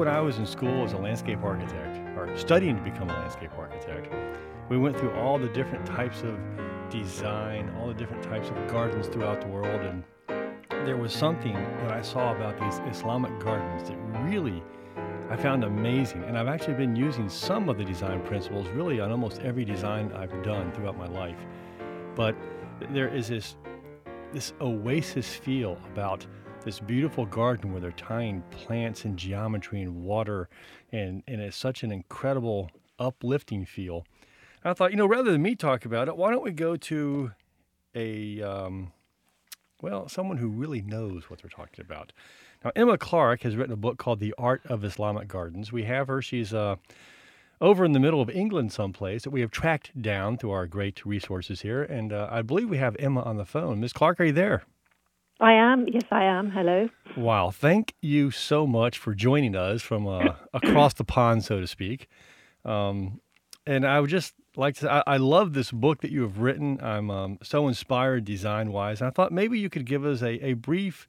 when I was in school as a landscape architect, or studying to become a landscape architect, we went through all the different types of design, all the different types of gardens throughout the world, and there was something that I saw about these Islamic gardens that really I found amazing. And I've actually been using some of the design principles really on almost every design I've done throughout my life. But there is this this oasis feel about this beautiful garden where they're tying plants and geometry and water and, and it's such an incredible uplifting feel. And I thought, you know, rather than me talk about it, why don't we go to a um, well, someone who really knows what they're talking about. Now, Emma Clark has written a book called The Art of Islamic Gardens. We have her. She's uh, over in the middle of England, someplace that we have tracked down through our great resources here. And uh, I believe we have Emma on the phone. Ms. Clark, are you there? I am. Yes, I am. Hello. Wow. Thank you so much for joining us from uh, across the pond, so to speak. Um, and I would just like to, I, I, love this book that you have written. I'm um, so inspired design wise. And I thought maybe you could give us a, a brief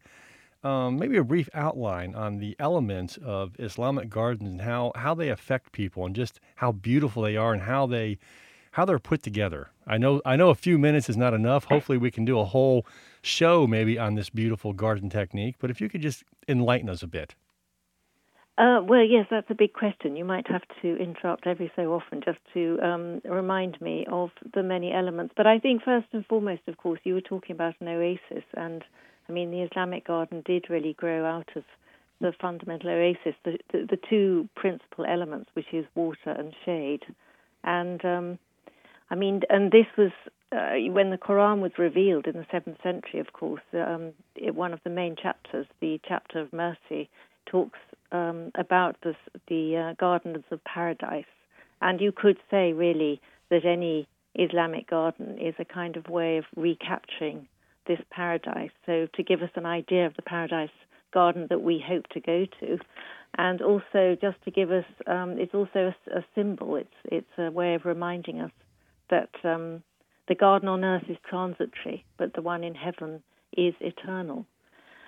um, maybe a brief outline on the elements of Islamic gardens and how, how they affect people and just how beautiful they are and how they how they're put together. I know I know a few minutes is not enough. Hopefully we can do a whole show maybe on this beautiful garden technique, but if you could just enlighten us a bit. Uh, well, yes, that's a big question. You might have to interrupt every so often just to um, remind me of the many elements. But I think first and foremost, of course, you were talking about an oasis, and I mean, the Islamic garden did really grow out of the fundamental oasis, the, the, the two principal elements, which is water and shade. And um, I mean, and this was uh, when the Quran was revealed in the seventh century. Of course, um, it, one of the main chapters, the chapter of mercy, talks um, about the uh, gardens of paradise. And you could say, really, that any Islamic garden is a kind of way of recapturing this paradise. So, to give us an idea of the paradise garden that we hope to go to, and also just to give us, um, it's also a, a, symbol. It's it's a way of reminding us that um, the garden on earth is transitory, but the one in heaven is eternal.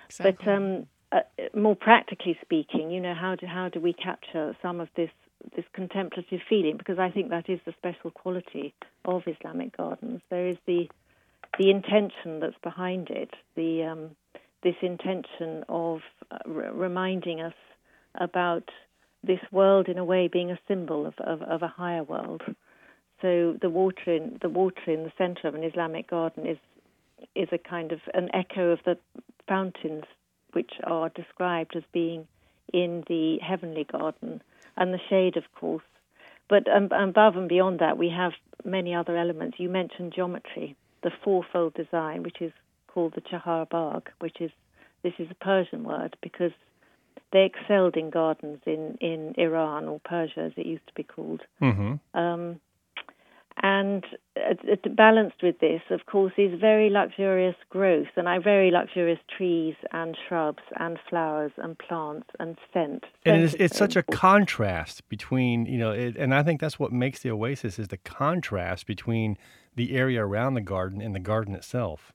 Exactly. But um, uh, more practically speaking, you know, how do how do we capture some of this this contemplative feeling? Because I think that is the special quality of Islamic gardens. There is the the intention that's behind it, the um, this intention of uh, r- reminding us about this world in a way being a symbol of, of, of, a higher world. So the water in the water in the center of an Islamic garden is is a kind of an echo of the fountains which are described as being in the heavenly garden, and the shade, of course. But um, above and beyond that, we have many other elements. You mentioned geometry the fourfold design, which is called the Chahar Bagh, which is this is a Persian word because they excelled in gardens in, in Iran or Persia, as it used to be called. Mm-hmm. Um, and uh, balanced with this, of course, is very luxurious growth and I very luxurious trees and shrubs and flowers and plants and scent. And it's, it's such a contrast between, you know, it, and I think that's what makes the oasis is the contrast between the area around the garden and the garden itself.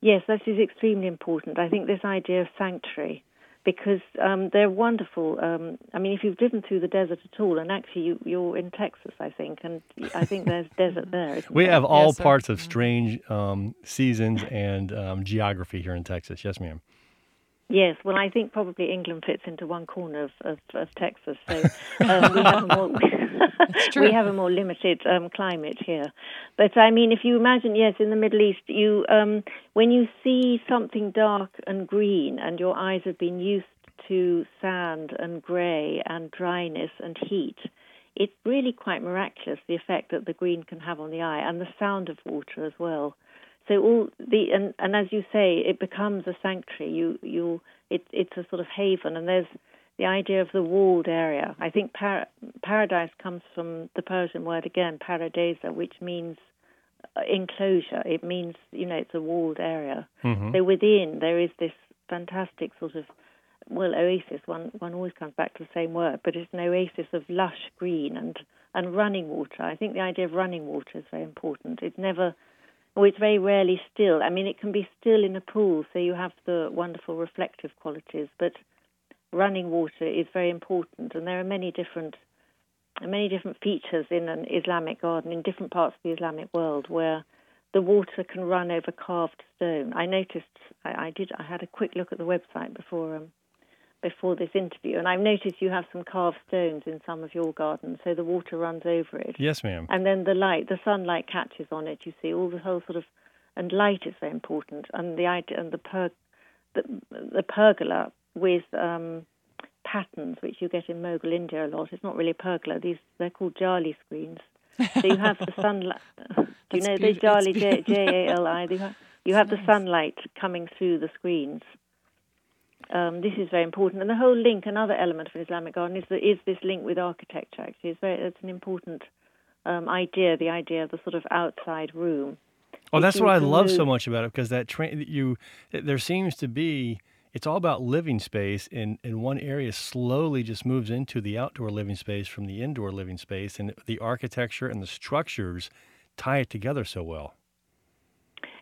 Yes, that is extremely important. I think this idea of sanctuary, because um, they're wonderful. Um, I mean, if you've driven through the desert at all, and actually you, are in Texas, I think, and I think there's desert there. We there? have all yes, parts of strange um, seasons and um, geography here in Texas. Yes, ma'am. Yes, well, I think probably England fits into one corner of, of, of Texas, so um, we have a more we have a more limited um, climate here. But I mean, if you imagine, yes, in the Middle East, you um, when you see something dark and green, and your eyes have been used to sand and grey and dryness and heat, it's really quite miraculous the effect that the green can have on the eye, and the sound of water as well. So all the and, and as you say, it becomes a sanctuary. You you it, it's a sort of haven, and there's the idea of the walled area. I think par- paradise comes from the Persian word again, paradisa, which means uh, enclosure. It means you know it's a walled area. Mm-hmm. So within there is this fantastic sort of well oasis. One one always comes back to the same word, but it's an oasis of lush green and and running water. I think the idea of running water is very important. It's never or it's very rarely still. I mean, it can be still in a pool, so you have the wonderful reflective qualities, but running water is very important, and there are many different many different features in an Islamic garden in different parts of the Islamic world where the water can run over carved stone. I noticed I, I did I had a quick look at the website before um, before this interview, and I've noticed you have some carved stones in some of your gardens, so the water runs over it. Yes, ma'am. And then the light, the sunlight catches on it. You see all the whole sort of, and light is very important, and the idea and the per, the, the pergola with um, patterns, which you get in Mughal India a lot. It's not really a pergola. These they're called jali screens. So you have the sunlight. Do you know the jali J A L I? You have the sunlight coming through the screens. Um, this is very important, and the whole link. Another element of an Islamic garden is the, is this link with architecture. Actually, it's very it's an important um, idea. The idea of the sort of outside room. Oh, that's what I love move. so much about it because that tra- you there seems to be it's all about living space and, and one area slowly just moves into the outdoor living space from the indoor living space and the architecture and the structures tie it together so well.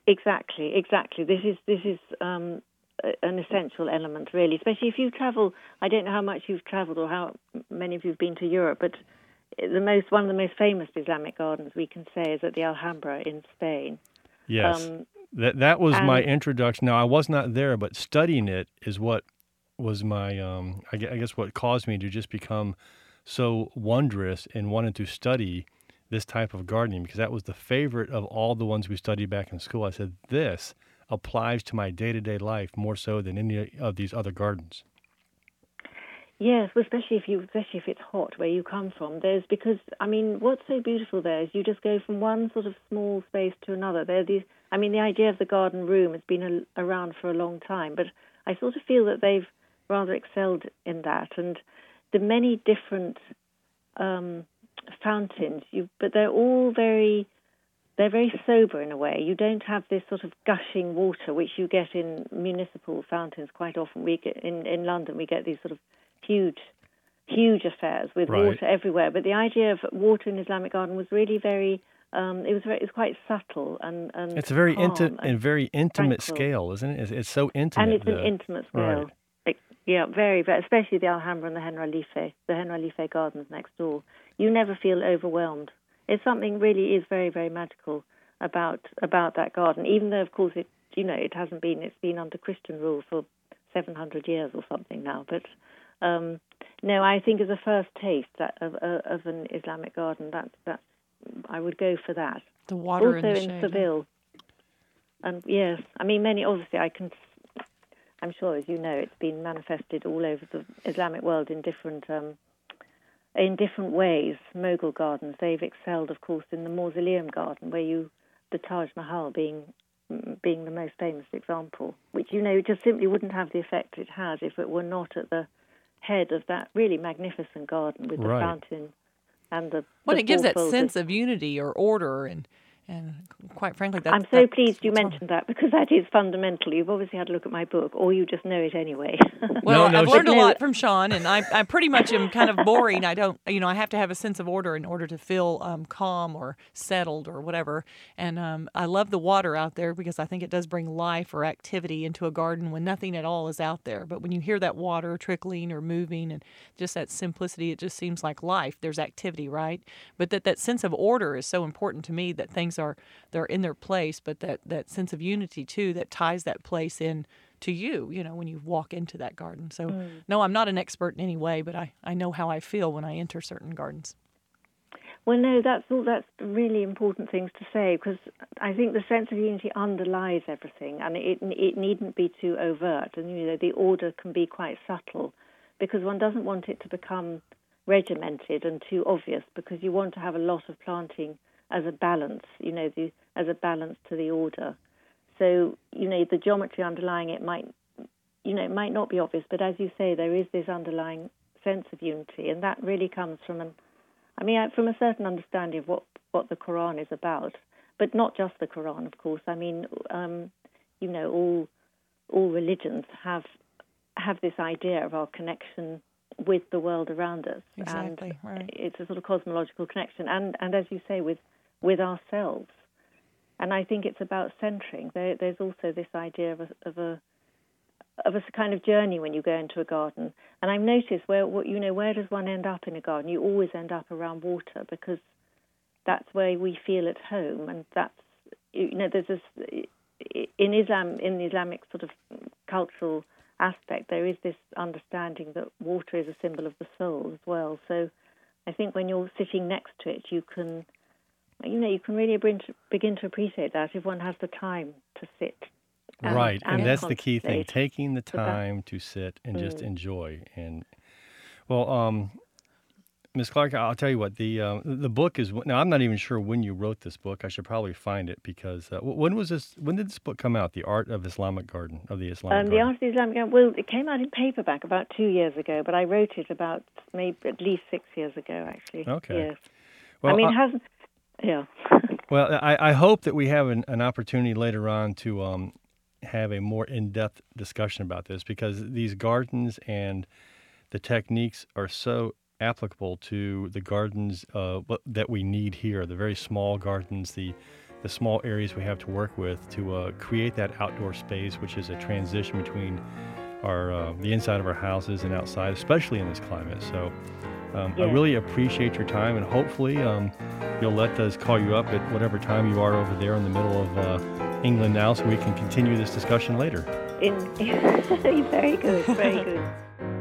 Exactly exactly. This is this is um, an essential element really especially if you travel i don't know how much you've traveled or how many of you've been to europe but the most one of the most famous islamic gardens we can say is at the alhambra in spain. Yes. Um, that that was my introduction. Now I was not there, but studying it is what was my um, I guess what caused me to just become so wondrous and wanted to study this type of gardening because that was the favorite of all the ones we studied back in school. I said this applies to my day-to-day life more so than any of these other gardens. Yes, especially if you, especially if it's hot where you come from. There's because I mean, what's so beautiful there is you just go from one sort of small space to another. There are these. I mean, the idea of the garden room has been a, around for a long time, but I sort of feel that they've rather excelled in that, and the many different um, fountains. You, but they're all very. They're very sober in a way. You don't have this sort of gushing water which you get in municipal fountains quite often. We get in in London. We get these sort of huge, huge affairs with right. water everywhere. But the idea of water in Islamic garden was really very. Um, it was very, it was quite subtle and, and it's a very intimate and, and, very intimate tranquil. scale, isn't it? It's, it's, so intimate. And it's an intimate scale. Right. yeah, very, very, especially the Alhambra and the Generalife, the Generalife Gardens next door. You never feel overwhelmed. It's something really is very, very magical about about that garden. Even though, of course, it you know it hasn't been it's been under Christian rule for 700 years or something now, but um, no, I think as a first taste that, of, of an Islamic garden, that that I would go for that. The water also in, in Seville. And yes, I mean many. Obviously, I can. I'm sure, as you know, it's been manifested all over the Islamic world in different um, in different ways. Mughal gardens, they've excelled, of course, in the Mausoleum Garden, where you the Taj Mahal being being the most famous example, which you know just simply wouldn't have the effect it has if it were not at the head of that really magnificent garden with the right. fountain and the. Well, the it gives that sense of unity or order and and quite frankly, that, I'm so pleased you mentioned that because that is fundamental. You've obviously had a look at my book, or you just know it anyway. well, no, no, I've learned a lot from Sean, and I, I pretty much am kind of boring. I don't, you know, I have to have a sense of order in order to feel um, calm or settled or whatever. And um, I love the water out there because I think it does bring life or activity into a garden when nothing at all is out there. But when you hear that water trickling or moving and just that simplicity, it just seems like life. There's activity, right? But that that sense of order is so important to me that things things are they're in their place, but that that sense of unity too that ties that place in to you, you know, when you walk into that garden. So mm. no, I'm not an expert in any way, but I, I know how I feel when I enter certain gardens. Well, no, that's all. That's really important things to say because I think the sense of unity underlies everything, and it it needn't be too overt, and you know the order can be quite subtle, because one doesn't want it to become regimented and too obvious, because you want to have a lot of planting as a balance, you know, the, as a balance to the order. So, you know, the geometry underlying it might, you know, it might not be obvious, but as you say, there is this underlying sense of unity, and that really comes from an, I mean, from a certain understanding of what what the Quran is about, but not just the Quran, of course. I mean, um, you know, all all religions have have this idea of our connection with the world around us, exactly, and right. it's a sort of cosmological connection, and and as you say, with with ourselves. And I think it's about centering. There, there's also this idea of a, of a of a kind of journey when you go into a garden. And I've noticed where what you know where does one end up in a garden? You always end up around water because that's where we feel at home, and that's you know there's this in Islam in the Islamic sort of cultural aspect there is this understanding that water is a symbol of the soul as well. So I think when you're sitting next to it, you can you know you can really begin to appreciate that if one has the time to sit and, right, and, and that's the key thing: taking the time to sit and mm. just enjoy. And well, um, Miss Clark, I'll tell you what the uh, the book is. Now, I'm not even sure when you wrote this book. I should probably find it because uh, when was this? When did this book come out? The Art of Islamic Garden of the Islamic. Um, the Art of the Islamic Garden. Well, it came out in paperback about two years ago, but I wrote it about maybe at least six years ago, actually. Okay. Yes. Well, I mean, it hasn't. Yeah. well, I, I hope that we have an, an opportunity later on to um, have a more in-depth discussion about this because these gardens and the techniques are so applicable to the gardens uh, that we need here, the very small gardens, the the small areas we have to work with to uh, create that outdoor space, which is a transition between our uh, the inside of our houses and outside, especially in this climate. So. Um, yeah. I really appreciate your time, and hopefully, um, you'll let us call you up at whatever time you are over there in the middle of uh, England now, so we can continue this discussion later. In, very good, very good.